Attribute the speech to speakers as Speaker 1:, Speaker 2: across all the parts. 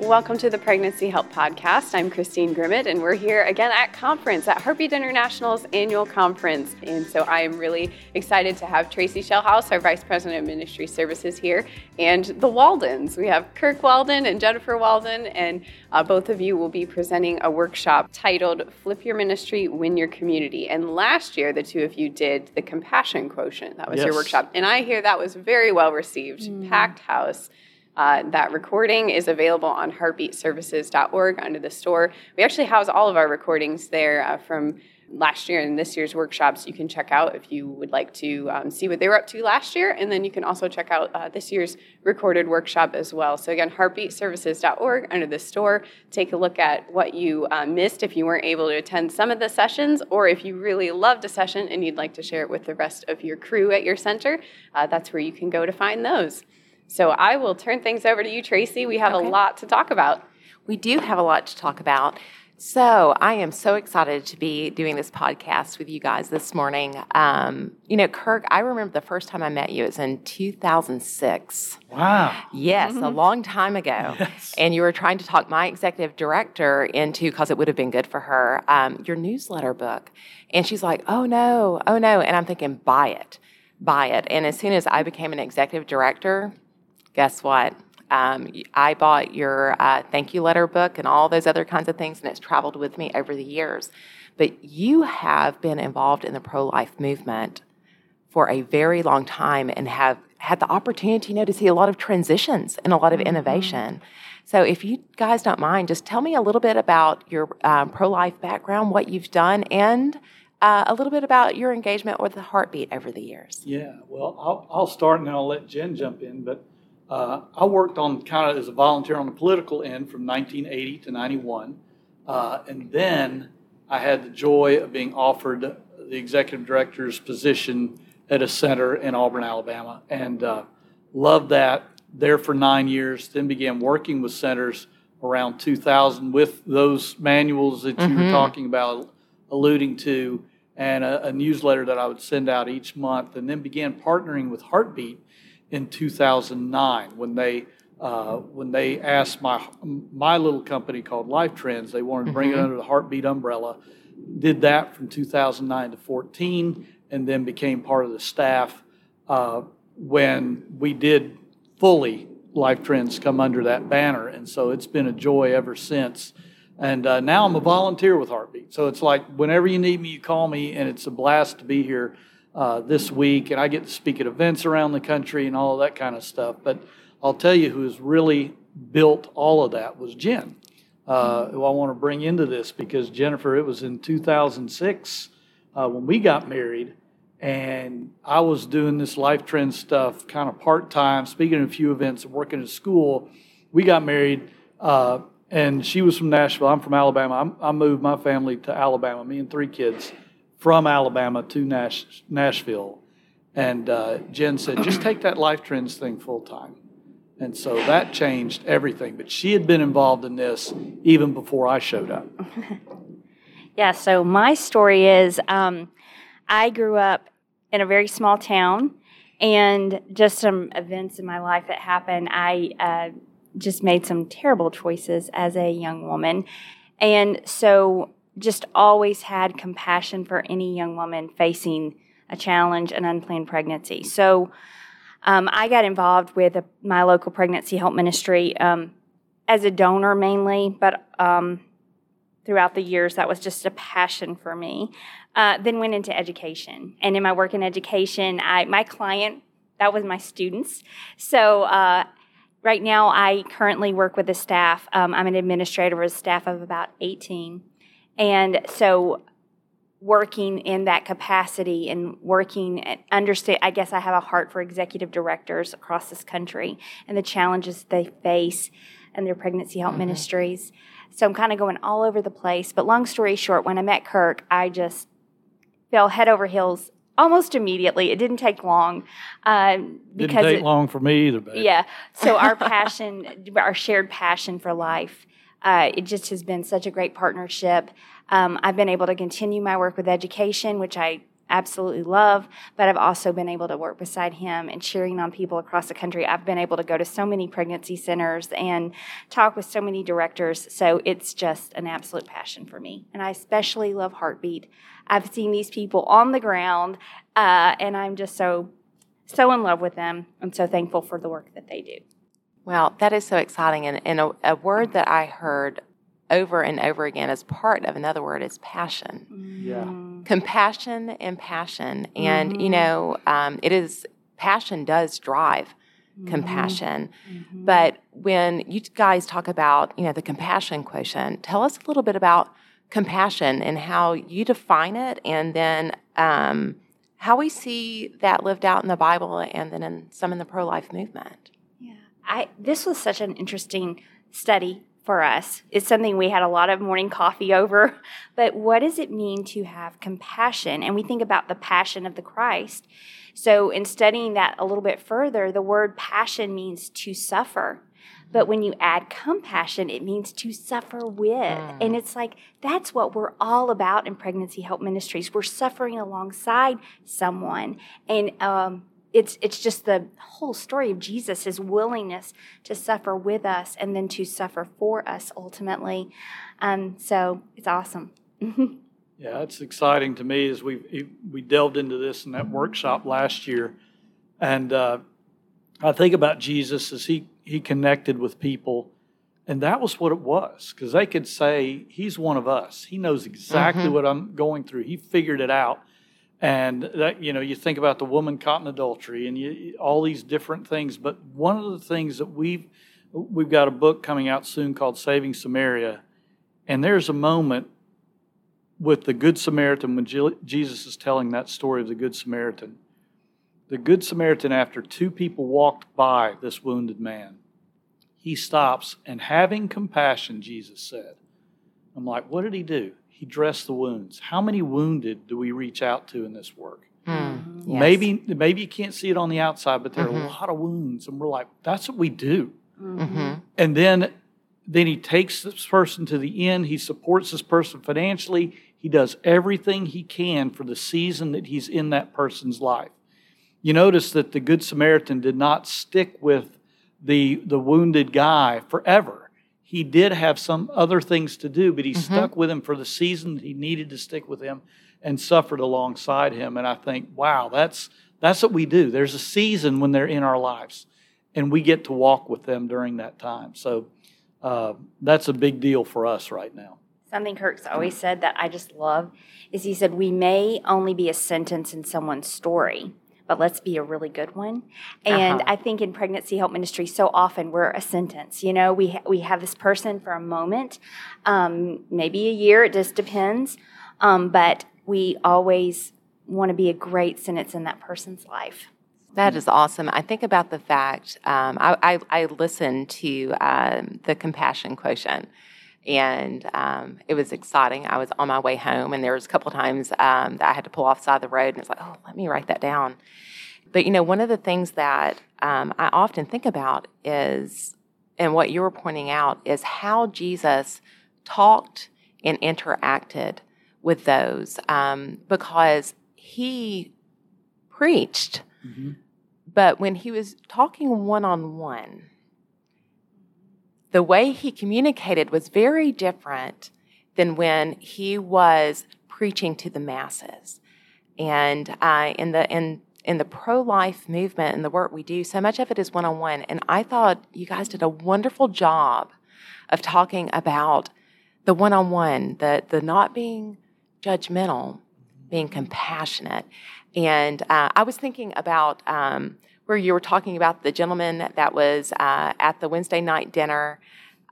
Speaker 1: Welcome to the Pregnancy Help Podcast. I'm Christine Grimmett, and we're here again at conference at Heartbeat International's annual conference. And so I am really excited to have Tracie Shellhouse, our Vice President of Ministry Services here, and the Waldens. We have Kirk Walden and Jennifer Walden, and uh, both of you will be presenting a workshop titled Flip Your Ministry, Win Your Community. And last year, the two of you did the Compassion Quotient. That was
Speaker 2: yes.
Speaker 1: your workshop. And I hear that was very well received, mm. packed house. Uh, that recording is available on heartbeatservices.org under the store. We actually house all of our recordings there uh, from last year and this year's workshops. You can check out if you would like to um, see what they were up to last year, and then you can also check out uh, this year's recorded workshop as well. So, again, heartbeatservices.org under the store. Take a look at what you uh, missed if you weren't able to attend some of the sessions, or if you really loved a session and you'd like to share it with the rest of your crew at your center, uh, that's where you can go to find those. So I will turn things over to you, Tracie. We have okay. a lot to talk about.
Speaker 3: We do have a lot to talk about. So I am so excited to be doing this podcast with you guys this morning. Um, you know, Kirk, I remember the first time I met you. It was in 2006.
Speaker 2: Wow.
Speaker 3: Yes, mm-hmm. a long time ago. Yes. And you were trying to talk my executive director into, because it would have been good for her, um, your newsletter book. And she's like, oh no, oh no. And I'm thinking, buy it, buy it. And as soon as I became an executive director, guess what? Um, I bought your uh, thank you letter book and all those other kinds of things, and it's traveled with me over the years. But you have been involved in the pro life movement for a very long time and have had the opportunity, you know, to see a lot of transitions and a lot of mm-hmm. innovation. So, if you guys don't mind, just tell me a little bit about your um, pro life background, what you've done, and uh, a little bit about your engagement with the Heartbeat over the years.
Speaker 2: Yeah, well, I'll, I'll start and then I'll let Jenn jump in. But uh, I worked on kind of as a volunteer on the political end from 1980 to 91. Uh, and then I had the joy of being offered the executive director's position at a center in Auburn, Alabama, and uh, loved that. There for nine years, then began working with centers around 2000 with those manuals that you mm-hmm. were talking about, alluding to, and a, a newsletter that I would send out each month, and then began partnering with Heartbeat in 2009 when they uh, when they asked my my little company called Life Trends, they wanted to bring mm-hmm. it under the Heartbeat umbrella. Did that from 2009 to 14, and then became part of the staff uh, when we did fully Life Trends come under that banner, and so it's been a joy ever since. And uh, now I'm a volunteer with Heartbeat, so it's like whenever you need me, you call me, and it's a blast to be here uh, this week, and I get to speak at events around the country and all that kind of stuff. But I'll tell you who has really built all of that was Jenn, uh, who I want to bring into this because Jennifer, it was in 2006 uh, when we got married, and I was doing this life trend stuff kind of part time, speaking at a few events and working at school. We got married. Uh, and she was from Nashville. I'm from Alabama. I'm, I moved my family to Alabama, me and three kids from Alabama to Nash, Nashville. And uh, Jenn said, just take that Life Trends thing full time. And so that changed everything. But she had been involved in this even before I showed up.
Speaker 4: yeah, so my story is um, I grew up in a very small town, and just some events in my life that happened, I uh, just made some terrible choices as a young woman. And so just always had compassion for any young woman facing a challenge, an unplanned pregnancy. So um, I got involved with a, my local pregnancy help ministry um, as a donor mainly, but um, throughout the years, that was just a passion for me. Uh, then went into education, and in my work in education, I my client that was my students. So. Uh, right now, I currently work with a staff. Um, I'm an administrator with a staff of about 18 and so working in that capacity and working and understand I guess I have a heart for executive directors across this country and the challenges they face and their pregnancy help mm-hmm. ministries. So I'm kind of going all over the place. But long story short, when I met Kirk, I just fell head over heels almost immediately. It didn't take long.
Speaker 2: Uh, because it didn't take it, long for me either.
Speaker 4: Babe. Yeah. So our passion, our shared passion for life, uh, it just has been such a great partnership. Um, I've been able to continue my work with education, which I absolutely love, but I've also been able to work beside him and cheering on people across the country. I've been able to go to so many pregnancy centers and talk with so many directors. So it's just an absolute passion for me. And I especially love Heartbeat. I've seen these people on the ground, uh, and I'm just so, so in love with them. I'm so thankful for the work that they do.
Speaker 3: Well, that is so exciting. And, and a, a word that I heard over and over again as part of another word is passion.
Speaker 2: Yeah.
Speaker 3: Compassion and passion. And,
Speaker 4: Mm-hmm.
Speaker 3: you know, um, it is, passion does drive
Speaker 4: Mm-hmm.
Speaker 3: compassion. But when you guys talk about, you know, the compassion quotient, tell us a little bit about compassion and how you define it and then um, how we see that lived out in the Bible and then in some in the pro life movement.
Speaker 4: I this was such an interesting study for us. It's something we had a lot of morning coffee over. But what does it mean to have compassion? And we think about the passion of the Christ. So in studying that a little bit further, the word passion means to suffer. But when you add compassion, it means to suffer with. And it's like that's what we're all about in Pregnancy Help Ministries. We're suffering alongside someone. And um, it's it's just the whole story of Jesus, his willingness to suffer with us and then to suffer for us ultimately. Um, so it's awesome.
Speaker 2: Yeah, it's exciting to me as we we delved into this in that workshop last year, and uh, I think about Jesus as he he connected with people, and that was what it was because they could say he's one of us. He knows exactly
Speaker 3: Mhm.
Speaker 2: what I'm going through. He figured it out, and that you know you think about the woman caught in adultery and you, all these different things. But one of the things that we've we've got a book coming out soon called Saving Samaria, and there's a moment with the Good Samaritan when Jesus is telling that story of the Good Samaritan. The Good Samaritan, after two people walked by this wounded man, he stops and having compassion, Jesus said. I'm like, what did he do? He dressed the wounds. How many wounded do we reach out to in this work?
Speaker 3: Mm, yes.
Speaker 2: Maybe maybe you can't see it on the outside, but there are
Speaker 3: Mhm.
Speaker 2: a lot of wounds, and we're like, that's what we do.
Speaker 3: Mhm.
Speaker 2: And then then he takes this person to the end. He supports this person financially. He does everything he can for the season that he's in that person's life. You notice that the Good Samaritan did not stick with the, the wounded guy forever. He did have some other things to do, but he stuck with him for the season that he needed to stick with him and suffered alongside him. And I think, wow, that's that's what we do. There's a season when they're in our lives, and we get to walk with them during that time. So uh, that's a big deal for us right now.
Speaker 4: Something Kirk's always said that I just love is he said, We may only be a sentence in someone's story, but let's be a really good one. And
Speaker 3: Uh-huh.
Speaker 4: I think in pregnancy help ministry, so often we're a sentence. You know, we, ha- we have this person for a moment, um, maybe a year, it just depends. Um, but we always want to be a great sentence in that person's life.
Speaker 3: That is awesome. I think about the fact um, I, I, I listened to um, the compassion quotient, and um, it was exciting. I was on my way home, and there was a couple times um, that I had to pull off the side of the road, and it's like, oh, let me write that down. But you know, one of the things that um, I often think about is, and what you were pointing out is how Jesus talked and interacted with those, um, because he preached but when he was talking one on one, the way he communicated was very different than when he was preaching to the masses. And uh, in the in in the pro life movement and the work we do, so much of it is one on one. And I thought you guys did a wonderful job of talking about the one on one, the the not being judgmental, being compassionate. And uh, I was thinking about um, where you were talking about the gentleman that was uh, at the Wednesday night dinner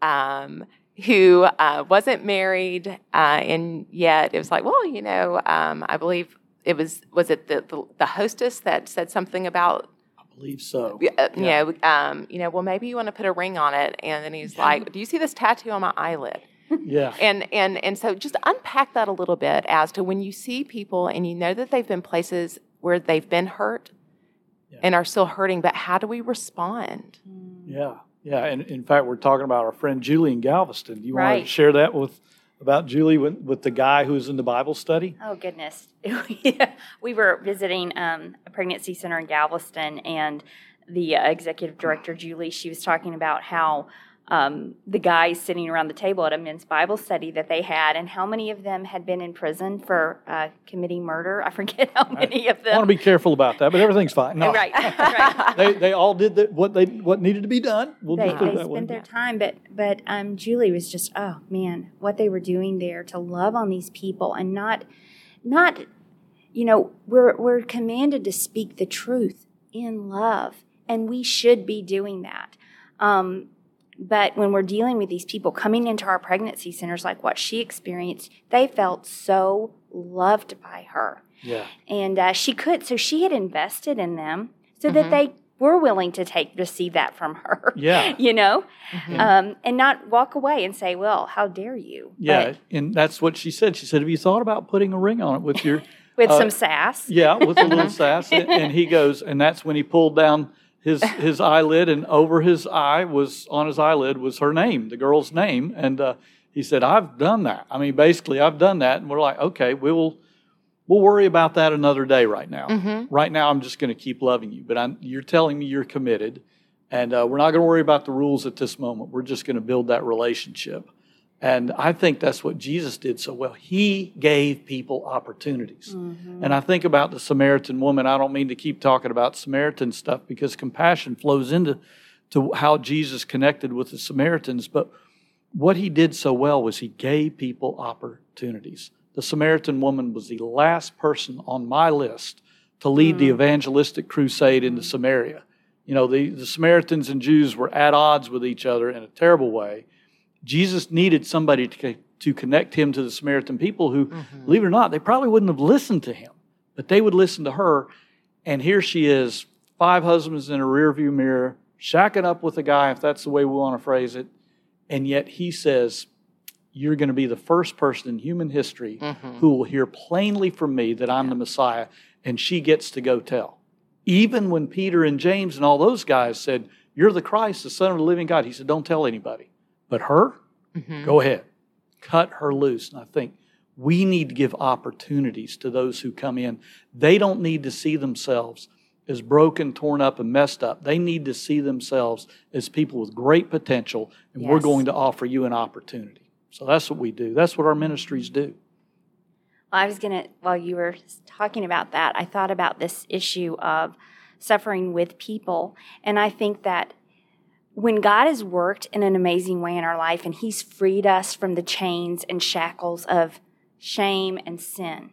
Speaker 3: um, who uh, wasn't married, uh, and yet it was like, well, you know, um, I believe it was was it the, the, the hostess that said something about
Speaker 2: I believe so.
Speaker 3: uh, you
Speaker 2: Yeah.
Speaker 3: know, um, you know, well, maybe you want to put a ring on it, and then he's like, "Do you see this tattoo on my eyelid?"
Speaker 2: Yeah.
Speaker 3: and and and so just unpack that a little bit as to when you see people and you know that they've been places where they've been hurt
Speaker 2: Yeah.
Speaker 3: and are still hurting, but how do we respond?
Speaker 2: Yeah. Yeah. And in fact, we're talking about our friend Julie in Galveston. Do you want to share that with about Julie with, with the guy who's in the Bible study?
Speaker 4: Oh goodness, we were visiting um, a pregnancy center in Galveston, and the uh, executive director Julie, she was talking about how um, the guys sitting around the table at a men's Bible study that they had, and how many of them had been in prison for uh, committing murder. I forget how many of them.
Speaker 2: I want to be careful about that, but everything's fine. No.
Speaker 4: Right, right.
Speaker 2: they, they all did the, what they what needed to be done.
Speaker 4: We'll they, they spent way. their time, but but um, Julie was just oh man, what they were doing there to love on these people and not not you know we're we're commanded to speak the truth in love, and we should be doing that. Um, but when we're dealing with these people coming into our pregnancy centers, like what she experienced, they felt so loved by her.
Speaker 2: Yeah.
Speaker 4: And uh, she could, so she had invested in them so mm-hmm. that they were willing to take receive that from her.
Speaker 2: Yeah.
Speaker 4: you know, mm-hmm. um, and not walk away and say, "Well, how dare you?"
Speaker 2: Yeah, but, and that's what she said. She said, "Have you thought about putting a ring on it with your?"
Speaker 4: with uh, some sass.
Speaker 2: Yeah, with a little sass. And, and he goes, and that's when he pulled down his his eyelid, and over his eye was on his eyelid was her name, the girl's name, and uh, he said, "I've done that. I mean, basically, I've done that." And we're like, "Okay, we will." We'll worry about that another day. Right now, mm-hmm. right now, I'm just going to keep loving you. But I'm, you're telling me you're committed, and uh, we're not going to worry about the rules at this moment. We're just going to build that relationship. And I think that's what Jesus did so well. He gave people opportunities. Mm-hmm. And I think about the Samaritan woman. I don't mean to keep talking about Samaritan stuff because compassion flows into to how Jesus connected with the Samaritans. But what he did so well was he gave people opportunities. The Samaritan woman was the last person on my list to lead mm-hmm. the evangelistic crusade into Samaria. You know, the, the Samaritans and Jews were at odds with each other in a terrible way Jesus needed somebody to, to connect him to the Samaritan people who, mm-hmm. believe it or not, they probably wouldn't have listened to him, but they would listen to her. And here she is, five husbands in a rearview mirror, shacking up with a guy, if that's the way we want to phrase it. And yet he says, You're going to be the first person in human history mm-hmm. who will hear plainly from me that I'm the Messiah. And she gets to go tell. Even when Peter and James and all those guys said, You're the Christ, the Son of the living God, he said, Don't tell anybody. But her, mm-hmm. go ahead, cut her loose. And I think we need to give opportunities to those who come in. They don't need to see themselves as broken, torn up, and messed up. They need to see themselves as people with great potential, and yes. we're going to offer you an opportunity. So that's what we do. That's what our ministries do.
Speaker 4: Well, I was going to, while you were talking about that, I thought about this issue of suffering with people. And I think that when God has worked in an amazing way in our life and He's freed us from the chains and shackles of shame and sin,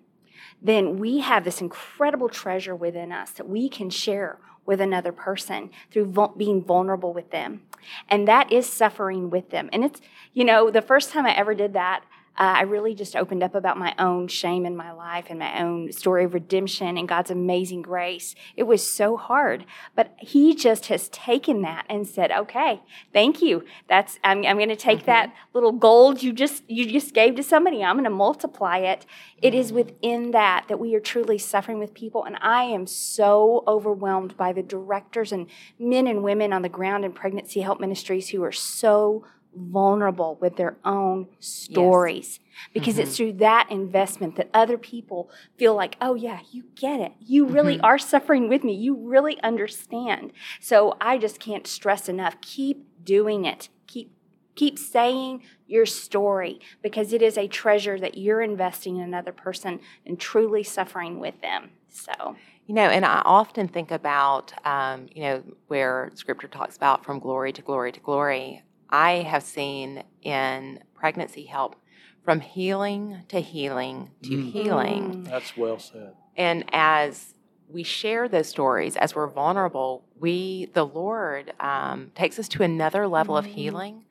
Speaker 4: then we have this incredible treasure within us that we can share with another person through being vulnerable with them. And that is suffering with them. And it's, you know, the first time I ever did that, uh, I really just opened up about my own shame in my life and my own story of redemption and God's amazing grace. It was so hard, but He just has taken that and said, "Okay, thank you. That's I'm, I'm going to take mm-hmm. that little gold you just you just gave to somebody. I'm going to multiply it. It is within that that we are truly suffering with people, and I am so overwhelmed by the directors and men and women on the ground in pregnancy help ministries who are so vulnerable with their own stories yes. because mm-hmm. it's through that investment that other people feel like oh yeah you get it you really mm-hmm. are suffering with me you really understand so i just can't stress enough keep doing it keep keep saying your story because it is a treasure that you're investing in another person and truly suffering with them so
Speaker 3: you know, and I often think about, um, you know, where Scripture talks about from glory to glory to glory. I have seen in pregnancy help from healing to healing to mm. healing.
Speaker 2: That's well said.
Speaker 3: And as we share those stories, as we're vulnerable, we, the Lord, um, takes us to another level mm. of healing.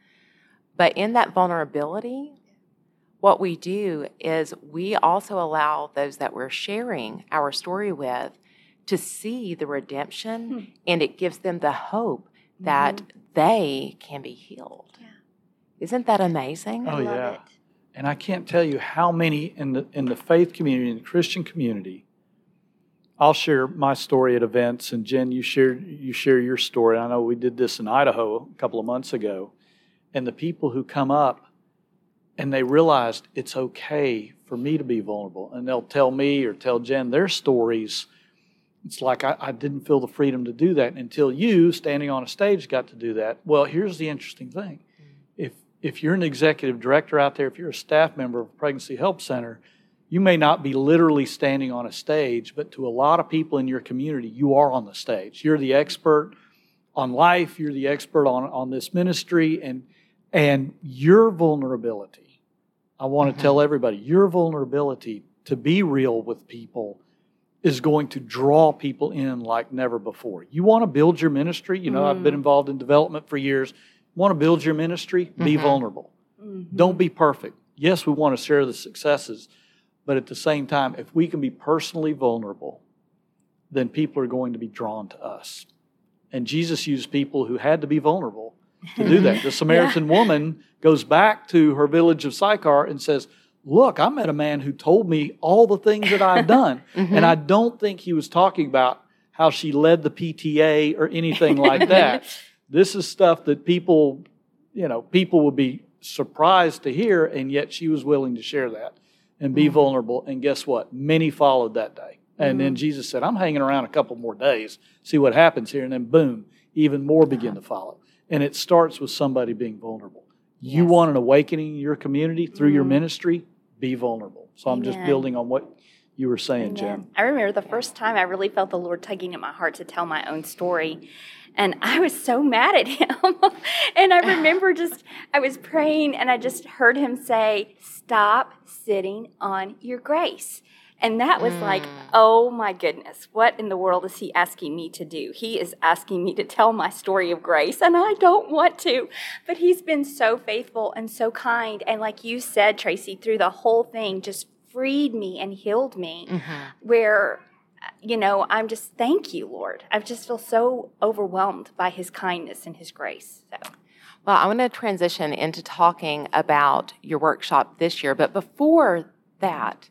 Speaker 3: But in that vulnerability, what we do is we also allow those that we're sharing our story with to see the redemption, hmm. and it gives them the hope that mm-hmm. They can be healed. Yeah. Isn't that amazing?
Speaker 2: Oh yeah. It. And I can't tell you how many in the in the faith community, in the Christian community, I'll share my story at events, and Jenn, you share you share your story. I know we did this in Idaho a couple of months ago, and the people who come up, and they realized it's okay for me to be vulnerable. And they'll tell me or tell Jenn their stories. It's like I, I, didn't feel the freedom to do that until you, standing on a stage, got to do that. Well, here's the interesting thing. If if you're an executive director out there, if you're a staff member of a pregnancy help center, you may not be literally standing on a stage, but to a lot of people in your community, you are on the stage. You're the expert on life, you're the expert on, on this ministry, and and your vulnerability, I want to mm-hmm. tell everybody, your vulnerability to be real with people is going to draw people in like never before. You want to build your ministry, you know, mm. I've been mm. involved in development for years. Want to build your ministry, be mm-hmm. vulnerable. Mm-hmm. Don't be perfect. Yes, we want to share the successes, but at the same time, if we can be personally vulnerable, then people are going to be drawn to us. And Jesus used people who had to be vulnerable to do that. The Samaritan yeah. woman goes back to her village of Sychar and says, Look, I met a man who told me all the things that I've done. mm-hmm. And I don't think he was talking about how she led the PTA or anything like that. this is stuff that people, you know, people would be surprised to hear, and yet she was willing to share that and be mm-hmm. vulnerable. And guess what? Many followed that day. And mm-hmm. then Jesus said, I'm hanging around a couple more days, see what happens here. And then boom, even more begin uh-huh. to follow. And it starts with somebody being vulnerable. Yes. You want an awakening in your community through mm. your ministry, be vulnerable. So I'm just building on what you were saying, Amen. Jenn.
Speaker 4: I remember the first time I really felt the Lord tugging at my heart to tell my own story. And I was so mad at him. and I remember just, I was praying and I just heard him say, Stop sitting on your grace. And that was mm. like, oh my goodness, what in the world is he asking me to do? He is asking me to tell my story of grace, and I don't want to. But he's been so faithful and so kind. And like you said, Tracie, through the whole thing, just freed me and healed me, mm-hmm. where you know, I'm just thank you, Lord. I just feel so overwhelmed by his kindness and his grace. So.
Speaker 3: Well, I want to transition into talking about your workshop this year, but before that,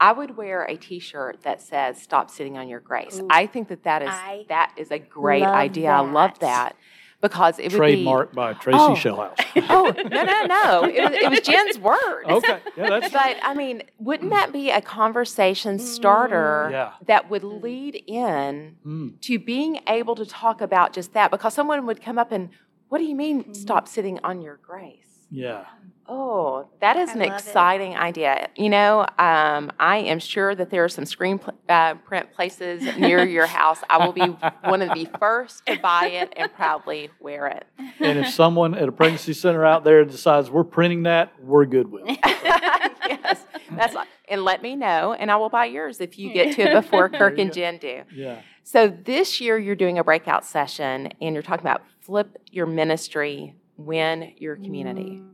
Speaker 3: I would wear a T-shirt that says "Stop sitting on your grace." Ooh, I think that that is I that is a great idea. That. I love that because it would
Speaker 2: trademarked by Tracie oh. Shellhouse.
Speaker 3: oh no no no! It was, it was Jenn's word.
Speaker 2: Okay, yeah, that's.
Speaker 3: But I mean, wouldn't that be a conversation starter yeah. that would lead in mm. to being able to talk about just that? Because someone would come up and, "What do you mean? Mm. Stop sitting on your grace?"
Speaker 2: Yeah.
Speaker 3: Oh, that is I an exciting it. idea. You know, um, I am sure that there are some screen pl- uh, print places near your house. I will be one of the first to buy it and proudly wear it.
Speaker 2: And if someone at a pregnancy center out there decides we're printing that, we're good with it.
Speaker 3: yes, that's and let me know, and I will buy yours if you get to it before Kirk and Jenn do.
Speaker 2: Yeah.
Speaker 3: So this year you're doing a breakout session, and you're talking about flip your ministry, win your community. Mm.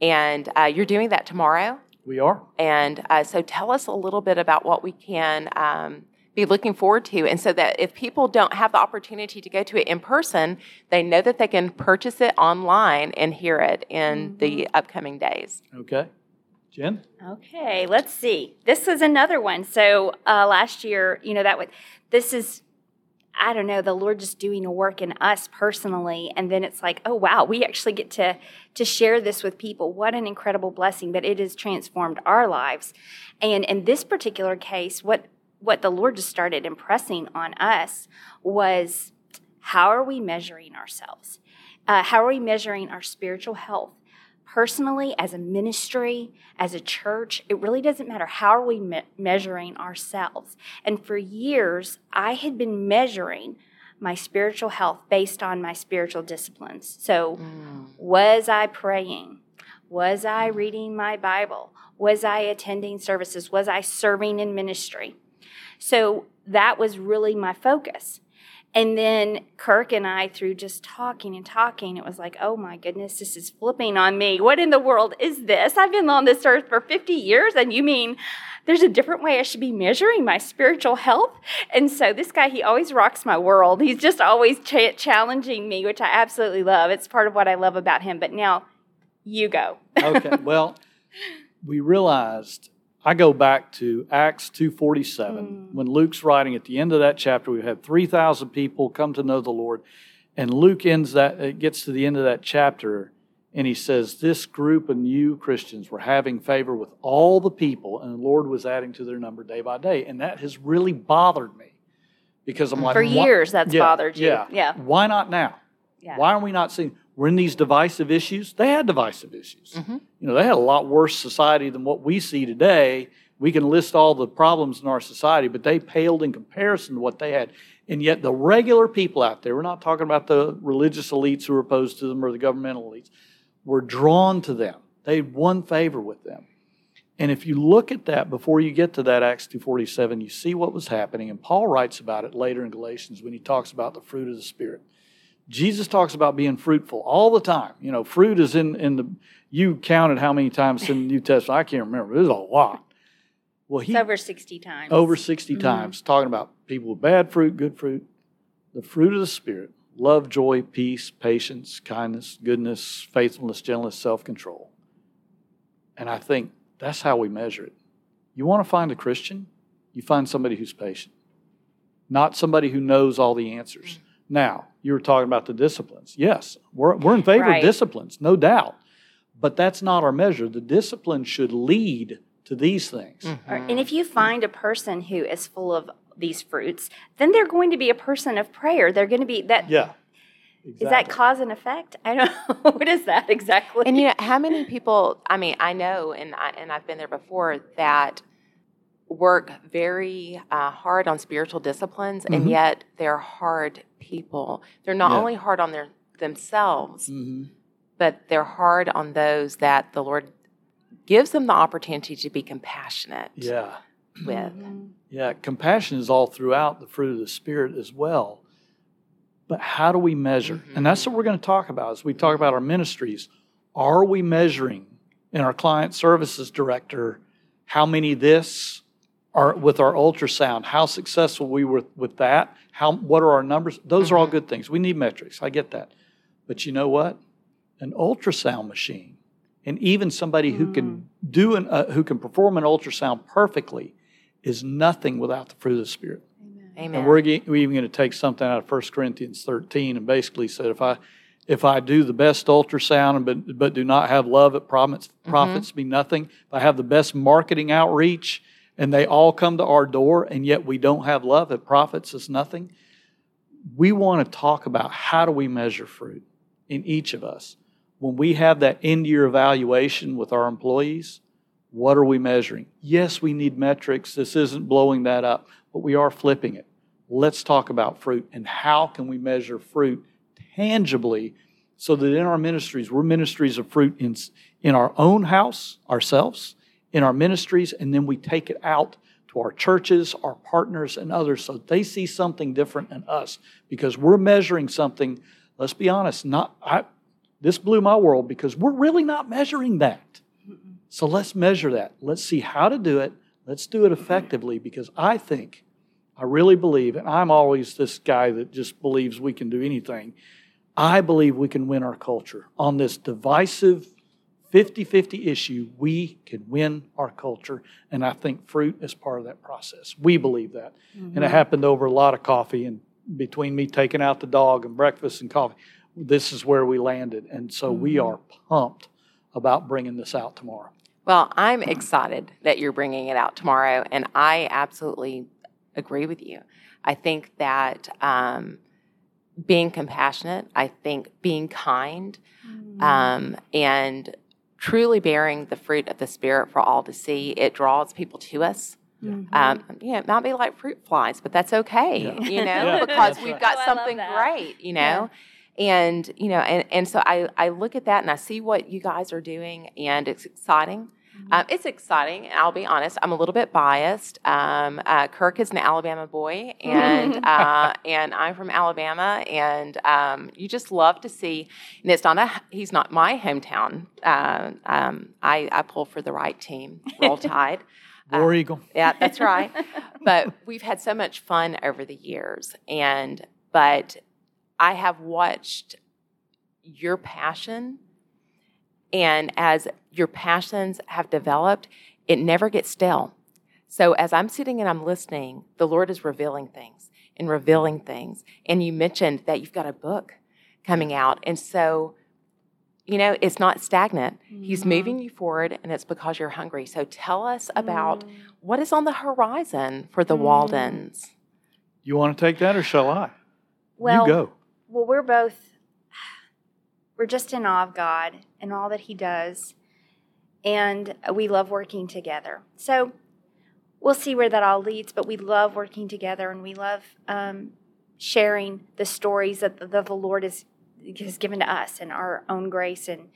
Speaker 3: And uh, you're doing that tomorrow.
Speaker 2: We are.
Speaker 3: And uh, so tell us a little bit about what we can um, be looking forward to. And so that if people don't have the opportunity to go to it in person, they know that they can purchase it online and hear it in mm-hmm. the upcoming days.
Speaker 2: Okay. Jenn?
Speaker 4: Okay, let's see. This is another one. So uh, last year, you know, that would, this is I don't know, the Lord just doing a work in us personally. And then it's like, oh wow, we actually get to to share this with people. What an incredible blessing, but it has transformed our lives. And in this particular case, what what the Lord just started impressing on us was how are we measuring ourselves? Uh, how are we measuring our spiritual health? Personally, as a ministry, as a church, it really doesn't matter. How are we me- measuring ourselves? And for years, I had been measuring my spiritual health based on my spiritual disciplines. So, mm. was I praying? Was I reading my Bible? Was I attending services? Was I serving in ministry? So, that was really my focus. And then Kirk and I, through just talking and talking, it was like, oh my goodness, this is flipping on me. What in the world is this? I've been on this earth for 50 years, and you mean there's a different way I should be measuring my spiritual health? And so this guy, he always rocks my world. He's just always ch- challenging me, which I absolutely love. It's part of what I love about him. But now you go.
Speaker 2: okay. Well, we realized I go back to Acts 2:47 mm. when Luke's writing at the end of that chapter we had 3000 people come to know the Lord and Luke ends that it gets to the end of that chapter And he says, This group of new Christians were having favor with all the people, and the Lord was adding to their number day by day. And that has really bothered me because I'm like,
Speaker 4: For years, that's
Speaker 2: yeah,
Speaker 4: bothered you.
Speaker 2: Yeah.
Speaker 4: Yeah.
Speaker 2: Why not now?
Speaker 4: Yeah.
Speaker 2: Why are we not seeing? We're in these divisive issues. They had divisive issues.
Speaker 3: Mhm.
Speaker 2: You know, they had a lot worse society than what we see today. We can list all the problems in our society, but they paled in comparison to what they had. And yet, the regular people out there, we're not talking about the religious elites who are opposed to them or the governmental elites, were drawn to them. They won favor with them. And if you look at that before you get to that Acts 2:47, you see what was happening. And Paul writes about it later in Galatians when he talks about the fruit of the Spirit. Jesus talks about being fruitful all the time. You know, fruit is in, in the, you counted how many times in the New Testament. I can't remember. There's a lot. Well, he,
Speaker 4: It's over 60 times.
Speaker 2: over 60
Speaker 4: Mhm.
Speaker 2: times talking about people with bad fruit, good fruit, the fruit of the Spirit love, joy, peace, patience, kindness, goodness, faithfulness, gentleness, self control. And I think that's how we measure it. You want to find a Christian? You find somebody who's patient, not somebody who knows all the answers. Now, you were talking about the disciplines. Yes, we're, we're in favor
Speaker 4: Right.
Speaker 2: of disciplines, no doubt. But that's not our measure. The discipline should lead to these things. Mm-hmm.
Speaker 4: Or- And if you find a person who is full of these fruits, then they're going to be a person of prayer. They're going to be that.
Speaker 2: Yeah.
Speaker 4: Is that cause and effect? I don't know. what is that exactly?
Speaker 3: And you know, how many people, I mean, I know, and, I, and I've been there before, that work very uh, hard on spiritual disciplines, and
Speaker 2: Mhm.
Speaker 3: yet they're hard people. They're not
Speaker 2: Yeah.
Speaker 3: only hard on their themselves,
Speaker 2: Mhm.
Speaker 3: but they're hard on those that the Lord gives them the opportunity to be compassionate
Speaker 2: Yeah.
Speaker 3: with.
Speaker 4: Mhm.
Speaker 2: Yeah. Compassion is all throughout the fruit of the Spirit as well. But how do we measure? And that's what we're going to talk about as we talk about our ministries. Are we measuring in our client services director how many this are with our ultrasound, how successful we were with that? How what are our numbers? Those are all mm-hmm. good things. We need metrics. I get that. But you know what? An ultrasound machine and even somebody who can mm. do an uh, who can perform an ultrasound perfectly is nothing without the fruit of the spirit.
Speaker 3: Amen.
Speaker 2: And we're, ge- we're even going to take something out of 1 Corinthians 13 and basically said if I if I do the best ultrasound and but, but do not have love, it profits, mm-hmm. profits me nothing. If I have the best marketing outreach and they all come to our door and yet we don't have love, it profits us nothing. We want to talk about how do we measure fruit in each of us. When we have that end year evaluation with our employees, what are we measuring? Yes, we need metrics. This isn't blowing that up, but we are flipping it. Let's talk about fruit and how can we measure fruit tangibly so that in our ministries, we're ministries of fruit in, in our own house, ourselves, in our ministries, and then we take it out to our churches, our partners, and others so they see something different in us because we're measuring something, let's be honest, not I, this blew my world because we're really not measuring that. So let's measure that. Let's see how to do it. Let's do it effectively because I think, I really believe, and I'm always this guy that just believes we can do anything. I believe we can win our culture. On this divisive 50 50 issue, we can win our culture. And I think fruit is part of that process. We believe that. And it happened over a lot of coffee and between me taking out the dog and breakfast and coffee. This is where we landed. And so we are pumped about bringing this out tomorrow.
Speaker 3: Well, I'm excited that you're bringing it out tomorrow, and I absolutely agree with you. I think that um, being compassionate, I think being kind, um, and truly bearing the fruit of the Spirit for all to see, it draws people to us.
Speaker 4: Mm-hmm.
Speaker 3: Um, you know, it might be like fruit flies, but that's okay,
Speaker 2: Yeah.
Speaker 3: you know,
Speaker 2: Yeah,
Speaker 3: because we've got
Speaker 4: Oh,
Speaker 3: something
Speaker 4: that.
Speaker 3: great, you know. And you know, and, and so I, I look at that and I see what you guys are doing, and it's exciting. Um, it's exciting, and I'll be honest, I'm a little bit biased. Um, uh, Kirk is an Alabama boy, and uh, and I'm from Alabama, and um, you just love to see. And it's not a he's not my hometown. Uh, um, I I pull for the right team. Roll Tide.
Speaker 2: War Eagle.
Speaker 3: Yeah, that's right. but we've had so much fun over the years. And, but I have watched your passion. And as your passions have developed, it never gets stale. So as I'm sitting and I'm listening, the Lord is revealing things and revealing things. And you mentioned that you've got a book coming out. And so you know, it's not stagnant. He's
Speaker 4: Mhm.
Speaker 3: moving you forward, and it's because you're hungry. So tell us about
Speaker 4: Mm.
Speaker 3: what is on the horizon for the
Speaker 4: Mm.
Speaker 3: Waldens.
Speaker 2: You want to take that or shall I?
Speaker 4: Well,
Speaker 2: you go.
Speaker 4: well, we're both we're just in awe of God and all that He does, and we love working together. So we'll see where that all leads, but we love working together, and we love um, sharing the stories that the, that the Lord has has given to us and our own grace and.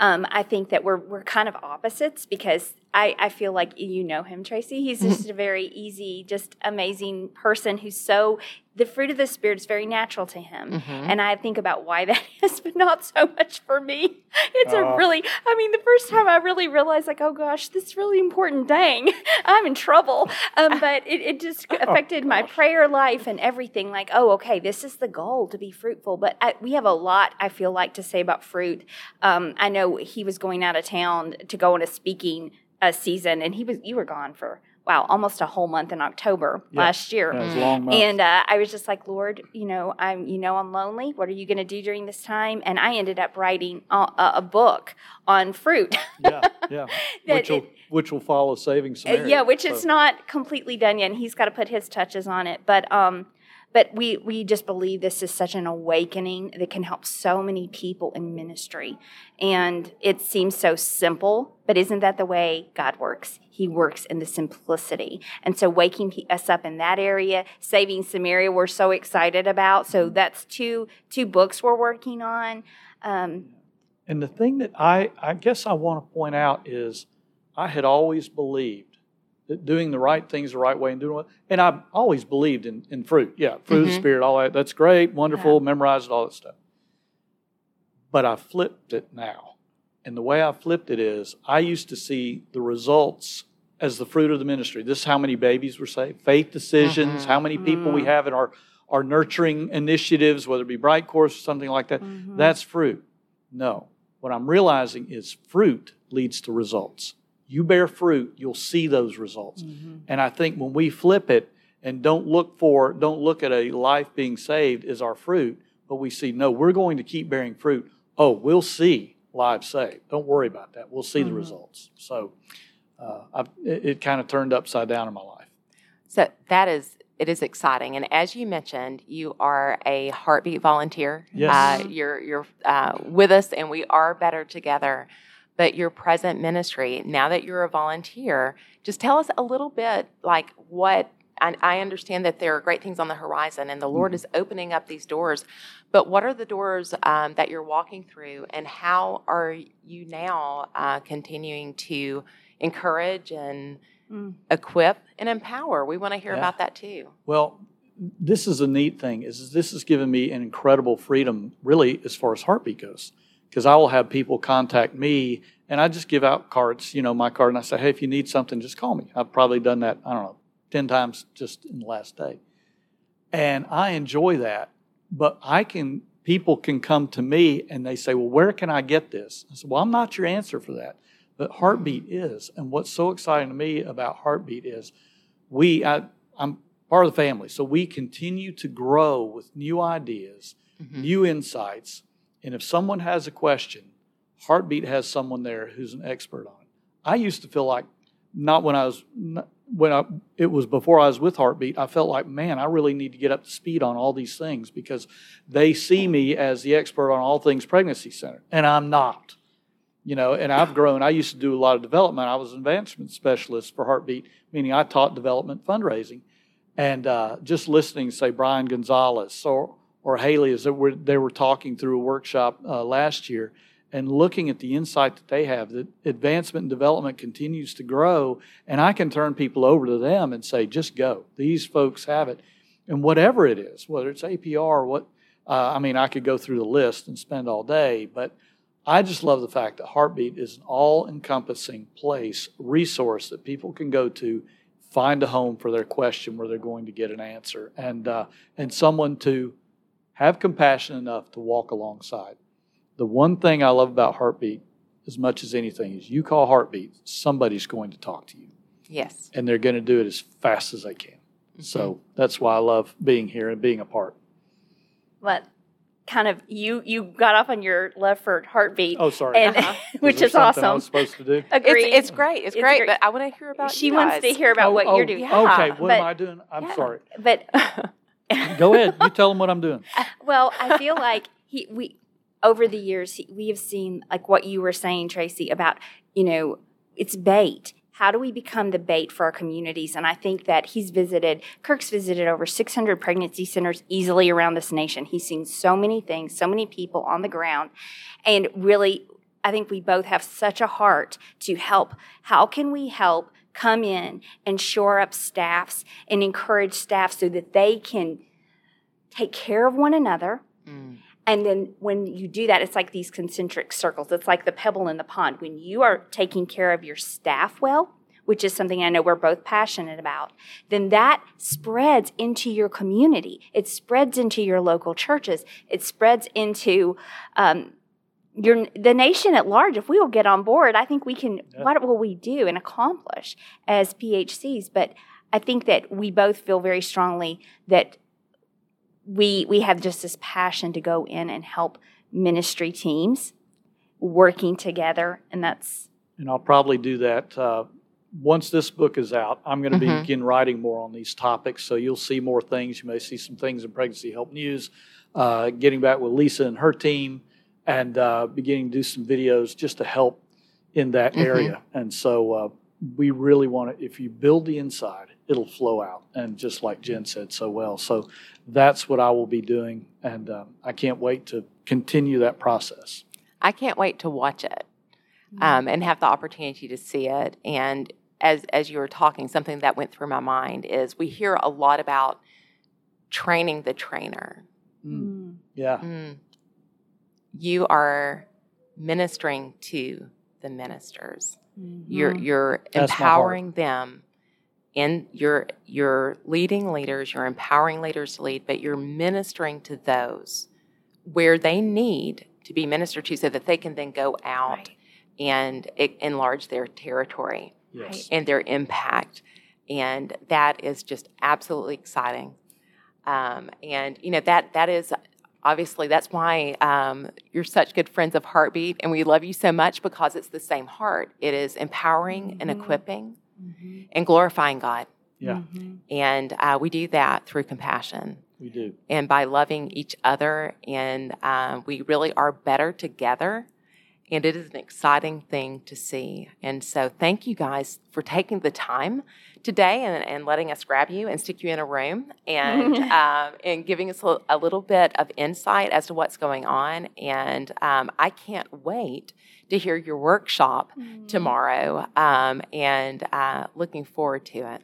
Speaker 4: Um, I think that we're we're kind of opposites because I, I feel like you know him, Tracy. He's just a very easy, just amazing person who's so the fruit of the spirit is very natural to him.
Speaker 3: Mhm.
Speaker 4: And I think about why that is, but not so much for me. It's
Speaker 2: Uh.
Speaker 4: a really, I mean, the first time I really realized, like, oh gosh, this is really important. Dang, I'm in trouble. Um, but it, it just affected my prayer life and everything. Like, oh, okay, this is the goal to be fruitful. But I, we have a lot, I feel like, to say about fruit. Um, I know he was going out of town to go on a speaking uh, season, and he was, you were gone for, wow, almost a whole month in October
Speaker 2: Yeah.
Speaker 4: last year.
Speaker 2: That was a long month.
Speaker 4: And uh, I was just like, Lord, you know, I'm, you know, I'm lonely. What are you going to do during this time? And I ended up writing a, a book on fruit.
Speaker 2: yeah, yeah. Which will
Speaker 4: it-
Speaker 2: which will follow Saving
Speaker 4: Uh,
Speaker 2: Samaria.
Speaker 4: yeah, which
Speaker 2: So-
Speaker 4: is not completely done yet. And he's got to put his touches on it. But um, but we we just believe this is such an awakening that can help so many people in ministry. And it seems so simple, but isn't that the way God works? He works in the simplicity. And so waking us up in that area, saving Samaria, we're so excited about. So that's two two books we're working on. Um,
Speaker 2: And the thing that I, I guess I want to point out is I had always believed doing the right things the right way and doing what, and I've always believed in, in fruit. Yeah, fruit of the. Spirit, all that. That's great, wonderful, memorized all that stuff. But I flipped it now. And the way I flipped it is I used to see the results as the fruit of the ministry. This is how many babies were saved, faith decisions,
Speaker 3: Mhm.
Speaker 2: how many people we
Speaker 4: Mm.
Speaker 2: have in our, our nurturing initiatives, whether it be BrightCourse or something like that.
Speaker 4: Mhm.
Speaker 2: That's fruit. No. What I'm realizing is fruit leads to results. You bear fruit, you'll see those results.
Speaker 4: Mhm.
Speaker 2: And I think when we flip it and don't look for, don't look at a life being saved as our fruit, but we see, no, we're going to keep bearing fruit. Oh, we'll see lives saved. Don't worry about that. We'll see the
Speaker 4: Mhm.
Speaker 2: results. So uh, I've, it, it kind of turned upside down in my life.
Speaker 3: So that is it is exciting, and as you mentioned, you are a heartbeat volunteer.
Speaker 2: Yes.
Speaker 3: Uh, you're you're uh, with us, and we are better together. But your present ministry, now that you're a volunteer, just tell us a little bit, like what. I, I understand that there are great things on the horizon, and the Lord
Speaker 2: Mhm.
Speaker 3: is opening up these doors. But what are the doors um, that you're walking through, and how are you now uh, continuing to encourage and
Speaker 4: Mm.
Speaker 3: equip and empower. We want to hear
Speaker 2: Yeah.
Speaker 3: about that too.
Speaker 2: Well, this is a neat thing. Is this has given me an incredible freedom, really, as far as heartbeat goes, because I will have people contact me, and I just give out cards, you know, my card, and I say, hey, if you need something, just call me. I've probably done that, I don't know, ten times just in the last day, and I enjoy that. But I can, people can come to me and they say, well, where can I get this? I said, well, I'm not your answer for that, but Heartbeat is. And what's so exciting to me about Heartbeat is, we, I, I'm part of the family. So we continue to grow with new ideas,
Speaker 3: Mm-hmm.
Speaker 2: new insights. And if someone has a question, Heartbeat has someone there who's an expert on it. I used to feel like, not when I was, when I, it was before I was with Heartbeat, I felt like, man, I really need to get up to speed on all these things because they see me as the expert on all things pregnancy center, and I'm not. You know, and I've grown. I used to do a lot of development. I was an advancement specialist for Heartbeat, meaning I taught development fundraising. And uh, just listening, say Brian Gonzalez or or Haley, as they were, they were talking through a workshop uh, last year, and looking at the insight that they have, that advancement and development continues to grow, and I can turn people over to them and say, just go. These folks have it, and whatever it is, whether it's APR, what uh, I mean, I could go through the list and spend all day, but I just love the fact that Heartbeat is an all-encompassing place, resource that people can go to, find a home for their question where they're going to get an answer, and uh, and someone to have compassion enough to walk alongside. The one thing I love about Heartbeat, as much as anything, is you call Heartbeat, somebody's going to talk to you,
Speaker 3: Yes.
Speaker 2: and they're going to do it as fast as they can. So that's why I love being here and being a part.
Speaker 4: But kind of you you got off on your love for heartbeat.
Speaker 2: Oh, sorry.
Speaker 4: And,
Speaker 2: uh-huh.
Speaker 4: which
Speaker 2: is
Speaker 4: awesome.
Speaker 2: I was supposed to do.
Speaker 4: Agreed.
Speaker 3: It's, it's great. It's,
Speaker 4: It's
Speaker 3: great,
Speaker 4: great.
Speaker 3: but I want to hear about
Speaker 4: she
Speaker 3: you
Speaker 4: wants to hear about
Speaker 2: Oh,
Speaker 4: what
Speaker 2: oh,
Speaker 4: you're doing.
Speaker 3: Yeah.
Speaker 2: Okay, what
Speaker 4: But-
Speaker 2: am I doing? I'm
Speaker 4: yeah.
Speaker 2: sorry.
Speaker 4: But
Speaker 2: Go ahead. You tell them what I'm doing.
Speaker 4: well, I feel like he we over the years he, we have seen like what you were saying, Tracie, about you know it's bait. How do we become the bait for our communities? And I think that he's visited, Kirk's visited over 600 pregnancy centers easily around this nation. He's seen so many things, so many people on the ground. And really, I think we both have such a heart to help. How can we help come in and shore up staffs and encourage staff so that they can take care of one another?
Speaker 3: Mm.
Speaker 4: And then when you do that, it's like these concentric circles. It's like the pebble in the pond. When you are taking care of your staff well, which is something I know we're both passionate about, then that spreads into your community. It spreads into your local churches. It spreads into um, your the nation at large. If we will get on board, I think we can.
Speaker 2: Yeah.
Speaker 4: What will we do and accomplish as PHCs? But I think that we both feel very strongly that we we have just this passion to go in and help ministry teams working together, and that's
Speaker 2: And I'll probably do that uh, once this book is out. I'm going to
Speaker 3: Mhm.
Speaker 2: begin writing more on these topics, so you'll see more things. You may see some things in Pregnancy Help News, uh, getting back with Lisa and her team, and uh, beginning to do some videos just to help in that
Speaker 3: Mhm.
Speaker 2: area. And so uh, we really want to, if you build the inside, it'll flow out. And just like Jenn said so well. So that's what I will be doing. And um, I can't wait to continue that process.
Speaker 3: I can't wait to watch it um, and have the opportunity to see it. And as as you were talking, something that went through my mind is we hear a lot about training the trainer.
Speaker 2: Mm. Yeah.
Speaker 3: Mm. You are ministering to the ministers. You're you're
Speaker 2: That's
Speaker 3: empowering them and you're you're leading leaders, you're empowering leaders to lead, but you're ministering to those where they need to be ministered to so that they can then go out
Speaker 4: Right.
Speaker 3: and enlarge their territory
Speaker 2: Yes.
Speaker 3: and their impact. And that is just absolutely exciting. Um, and you know that that is obviously that's why um, you're such good friends of Heartbeat, and we love you so much because it's the same heart. It is empowering and
Speaker 4: Mhm.
Speaker 3: equipping
Speaker 4: Mhm.
Speaker 3: and glorifying God,
Speaker 2: Yeah,
Speaker 4: Mhm.
Speaker 3: and uh, we do that through compassion
Speaker 2: we do.
Speaker 3: and by loving each other, and um, we really are better together. And it is an exciting thing to see. And so, thank you guys for taking the time today and, and letting us grab you and stick you in a room and um, and giving us a, a little bit of insight as to what's going on. And um, I can't wait to hear your workshop tomorrow um, and uh, looking forward to it.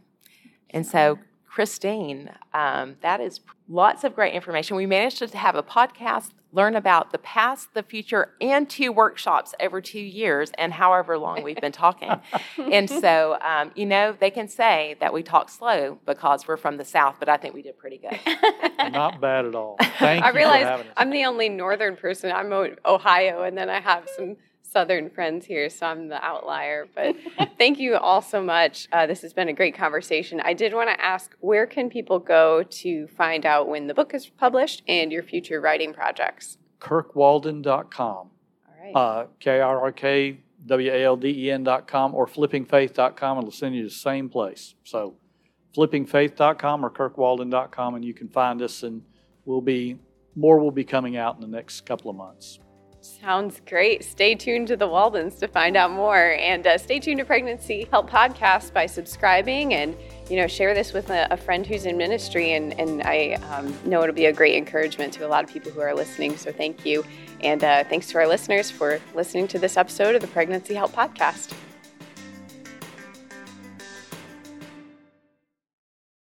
Speaker 3: And so, Christine, um, that is lots of great information. We managed to have a podcast, learn about the past, the future, and two workshops over two years, and however long we've been talking. and so, um, you know, they can say that we talk slow because we're from the South, but I think we did pretty good.
Speaker 2: Not bad at all. Thank
Speaker 1: I
Speaker 2: you for
Speaker 1: realize
Speaker 2: having us.
Speaker 1: I'm the only northern person. I'm Ohio, and then I have some southern friends here, so I'm the outlier. But thank you all so much. Uh, this has been a great conversation. I did want to ask where can people go to find out when the book is published and your future writing projects?
Speaker 2: KirkWalden.com,
Speaker 1: All right.
Speaker 2: uh, K R R K W A L D E N.com, or flippingfaith.com, and it'll send you to the same place. So, flippingfaith.com or kirkwalden.com, and you can find us, and we'll be more will be coming out in the next couple of months.
Speaker 1: Sounds great. Stay tuned to the Waldens to find out more, and uh, stay tuned to Pregnancy Help Podcast by subscribing and you know share this with a, a friend who's in ministry. And and I um, know it'll be a great encouragement to a lot of people who are listening. So thank you, and uh, thanks to our listeners for listening to this episode of the Pregnancy Help Podcast.